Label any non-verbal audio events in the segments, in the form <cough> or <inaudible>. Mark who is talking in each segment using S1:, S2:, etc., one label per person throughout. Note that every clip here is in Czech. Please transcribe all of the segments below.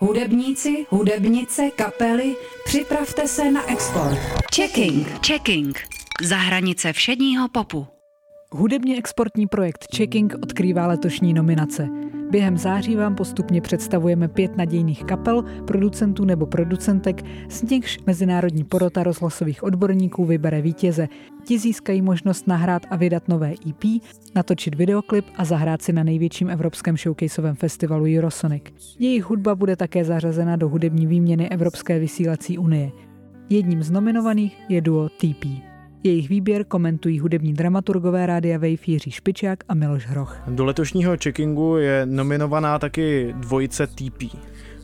S1: Hudebníci, hudebnice, kapely, připravte se na export. Checking.
S2: Checking. Za hranice všedního popu.
S3: Hudebně exportní projekt Checking odkrývá letošní nominace. Během září vám postupně představujeme pět nadějných kapel, producentů nebo producentek, z nichž mezinárodní porota rozhlasových odborníků vybere vítěze. Ti získají možnost nahrát a vydat nové EP, natočit videoklip a zahrát si na největším evropském showcaseovém festivalu Eurosonic. Jejich hudba bude také zařazena do hudební výměny Evropské vysílací unie. Jedním z nominovaných je duo TP. Jejich výběr komentují hudební dramaturgové Rádia Wave Jiří Špičák a Miloš Hroch.
S4: Do letošního checkingu je nominovaná taky dvojice TP.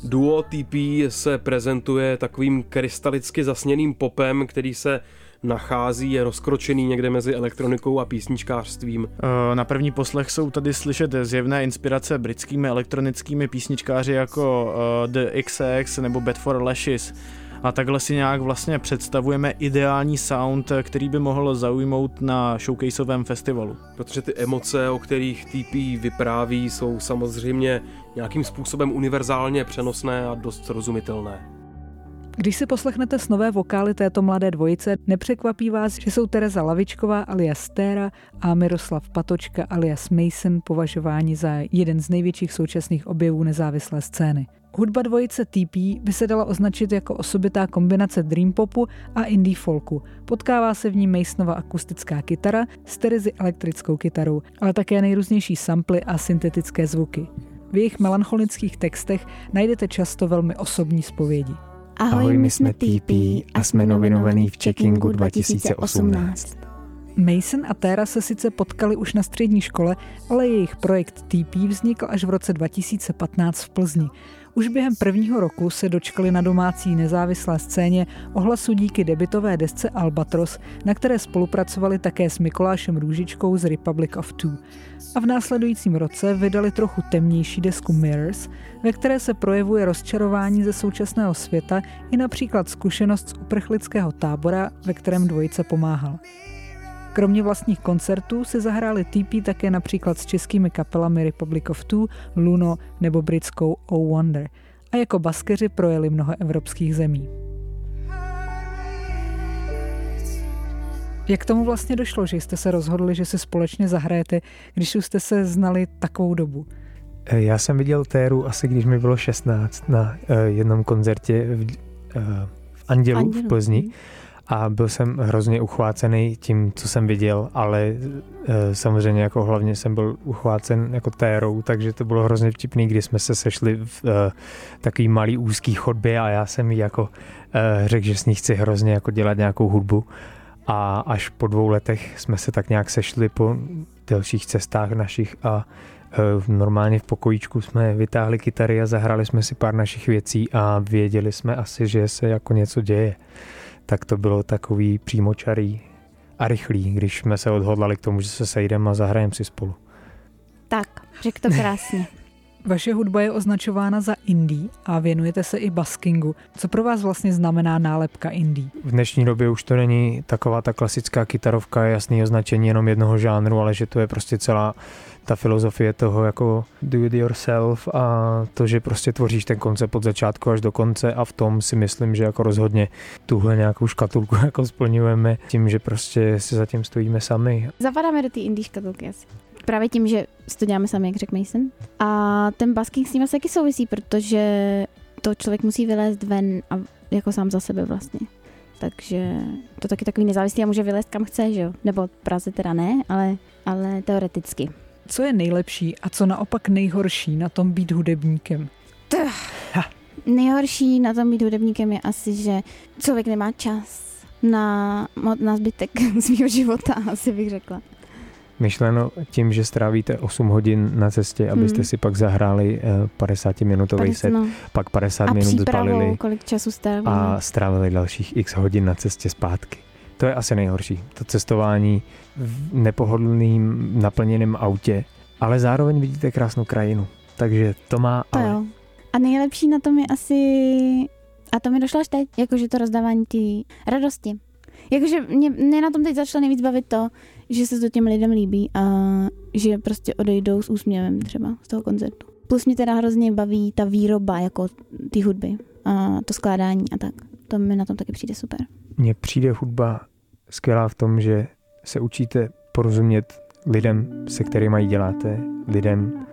S5: Duo TP se prezentuje takovým krystalicky zasněným popem, který se nachází, je rozkročený někde mezi elektronikou a písničkářstvím.
S4: Eh, na první poslech jsou tady slyšet zjevné inspirace britskými elektronickými písničkáři jako eh, The XX nebo Bad for Lashes a takhle si nějak vlastně představujeme ideální sound, který by mohl zaujmout na showcaseovém festivalu.
S5: Protože ty emoce, o kterých TP vypráví, jsou samozřejmě nějakým způsobem univerzálně přenosné a dost srozumitelné.
S3: Když si poslechnete snové vokály této mladé dvojice, nepřekvapí vás, že jsou Tereza Lavičková alias Stéra a Miroslav Patočka alias Mason považováni za jeden z největších současných objevů nezávislé scény. Hudba dvojice TP by se dala označit jako osobitá kombinace dream popu a indie folku. Potkává se v ní Masonova akustická kytara s Terezy elektrickou kytarou, ale také nejrůznější samply a syntetické zvuky. V jejich melancholických textech najdete často velmi osobní zpovědi.
S6: Ahoj, my jsme TP a jsme nominovaní v Checkingu 2018.
S3: Mason a Tera se sice potkali už na střední škole, ale jejich projekt TP vznikl až v roce 2015 v Plzni. Už během prvního roku se dočkali na domácí nezávislé scéně ohlasu díky debitové desce Albatros, na které spolupracovali také s Mikolášem Růžičkou z Republic of Two. A v následujícím roce vydali trochu temnější desku Mirrors, ve které se projevuje rozčarování ze současného světa i například zkušenost z uprchlického tábora, ve kterém dvojice pomáhal. Kromě vlastních koncertů si zahráli TP také například s českými kapelami Republic of Two, Luno nebo britskou Oh Wonder a jako baskeři projeli mnoho evropských zemí. Jak tomu vlastně došlo, že jste se rozhodli, že si společně zahrajete, když už jste se znali takovou dobu?
S6: Eh, já jsem viděl Téru asi když mi bylo 16 na uh, jednom koncertě v, uh, v Andělu, Andělu v Plzni. A byl jsem hrozně uchvácený tím, co jsem viděl, ale e, samozřejmě jako hlavně jsem byl uchvácen jako térou, takže to bylo hrozně vtipný, kdy jsme se sešli v e, takový malý úzký chodbě a já jsem jí jako e, řekl, že s ní chci hrozně jako dělat nějakou hudbu. A až po dvou letech jsme se tak nějak sešli po delších cestách našich a e, normálně v pokojíčku jsme vytáhli kytary a zahrali jsme si pár našich věcí a věděli jsme asi, že se jako něco děje tak to bylo takový přímočarý a rychlý, když jsme se odhodlali k tomu, že se sejdeme a zahrajeme si spolu.
S7: Tak, řekl to krásně. <laughs>
S3: Vaše hudba je označována za indie a věnujete se i baskingu. Co pro vás vlastně znamená nálepka indie?
S6: V dnešní době už to není taková ta klasická kytarovka, jasný označení jenom jednoho žánru, ale že to je prostě celá ta filozofie toho jako do it yourself a to, že prostě tvoříš ten koncept od začátku až do konce a v tom si myslím, že jako rozhodně tuhle nějakou škatulku <laughs> jako splňujeme tím, že prostě si zatím stojíme sami.
S7: Zapadáme do té indie škatulky asi. Právě tím, že to děláme sami, jak řekl Mason. A ten basking s ním asi taky souvisí, protože to člověk musí vylézt ven a jako sám za sebe vlastně. Takže to taky takový nezávislý a může vylézt kam chce, že jo? Nebo Praze teda ne, ale, ale teoreticky.
S3: Co je nejlepší a co naopak nejhorší na tom být hudebníkem?
S7: Nejhorší na tom být hudebníkem je asi, že člověk nemá čas na, na zbytek <laughs> svého života, asi bych řekla.
S6: Myšleno tím, že strávíte 8 hodin na cestě, abyste hmm. si pak zahráli 50-minutový eh, set, no. pak 50 a minut zbalili
S7: kolik času strávili.
S6: a strávili dalších x hodin na cestě zpátky. To je asi nejhorší. To cestování v nepohodlným naplněném autě, ale zároveň vidíte krásnou krajinu. Takže to má
S7: to
S6: ale.
S7: Jo. A nejlepší na tom je asi, a to mi došlo až teď, jakože to rozdávání té radosti. Jakože mě, mě na tom teď začalo nejvíc bavit to, že se to těm lidem líbí a že prostě odejdou s úsměvem třeba z toho koncertu. Plus mě teda hrozně baví ta výroba jako ty hudby a to skládání a tak. To mi na tom taky přijde super.
S6: Mně přijde hudba skvělá v tom, že se učíte porozumět lidem, se kterými děláte, lidem,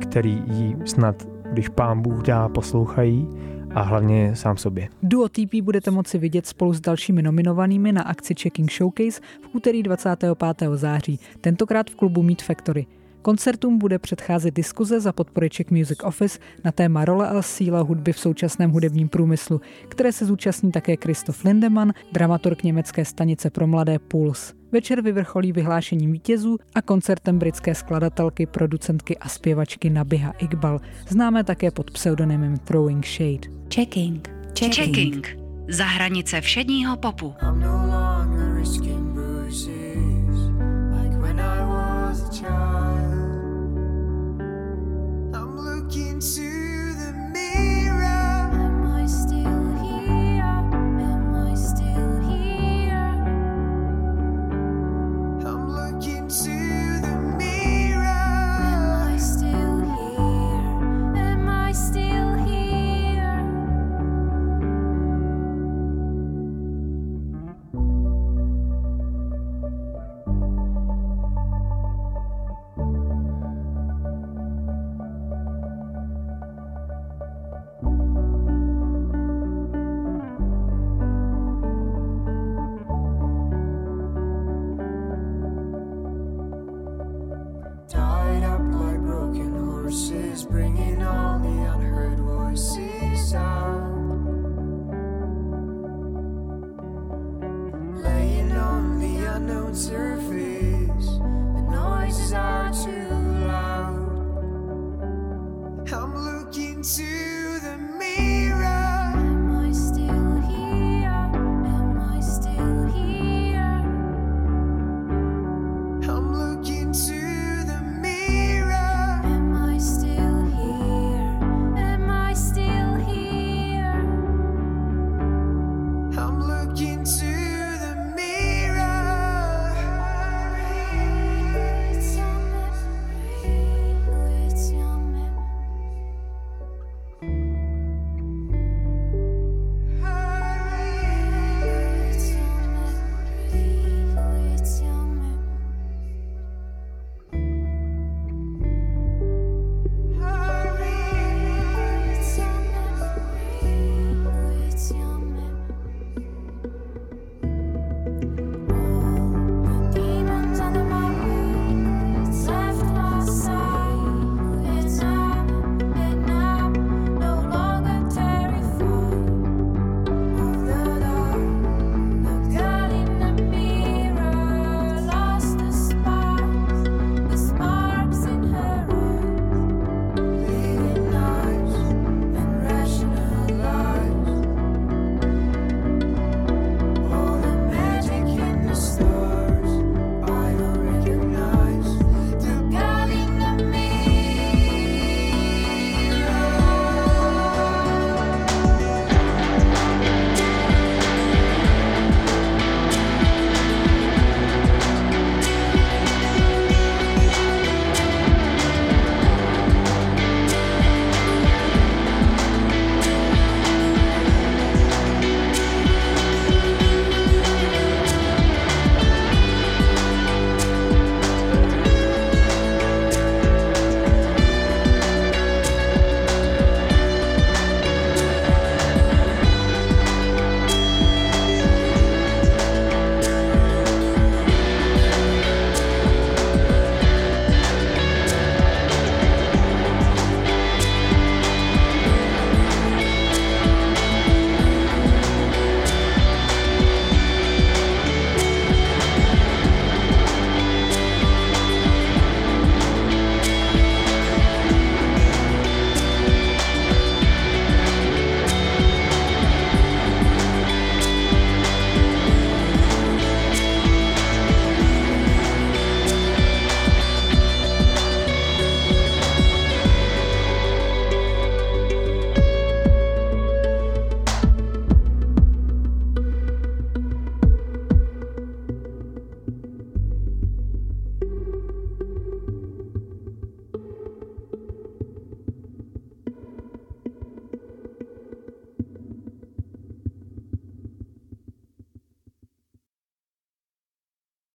S6: který jí snad, když pán Bůh dá, poslouchají a hlavně sám sobě.
S3: Duo TP budete moci vidět spolu s dalšími nominovanými na akci Checking Showcase v úterý 25. září, tentokrát v klubu Meet Factory. Koncertům bude předcházet diskuze za podpory Czech Music Office na téma role a síla hudby v současném hudebním průmyslu, které se zúčastní také Christoph Lindemann, dramaturg německé stanice pro mladé Puls. Večer vyvrcholí vyhlášením vítězů a koncertem britské skladatelky, producentky a zpěvačky Nabiha Iqbal, známé také pod pseudonymem Throwing Shade.
S2: Checking. Checking. Checking. Za hranice všedního popu. I'm no bringing all the unheard voices out. Laying on the unknown surface, the noises are too loud. I'm looking to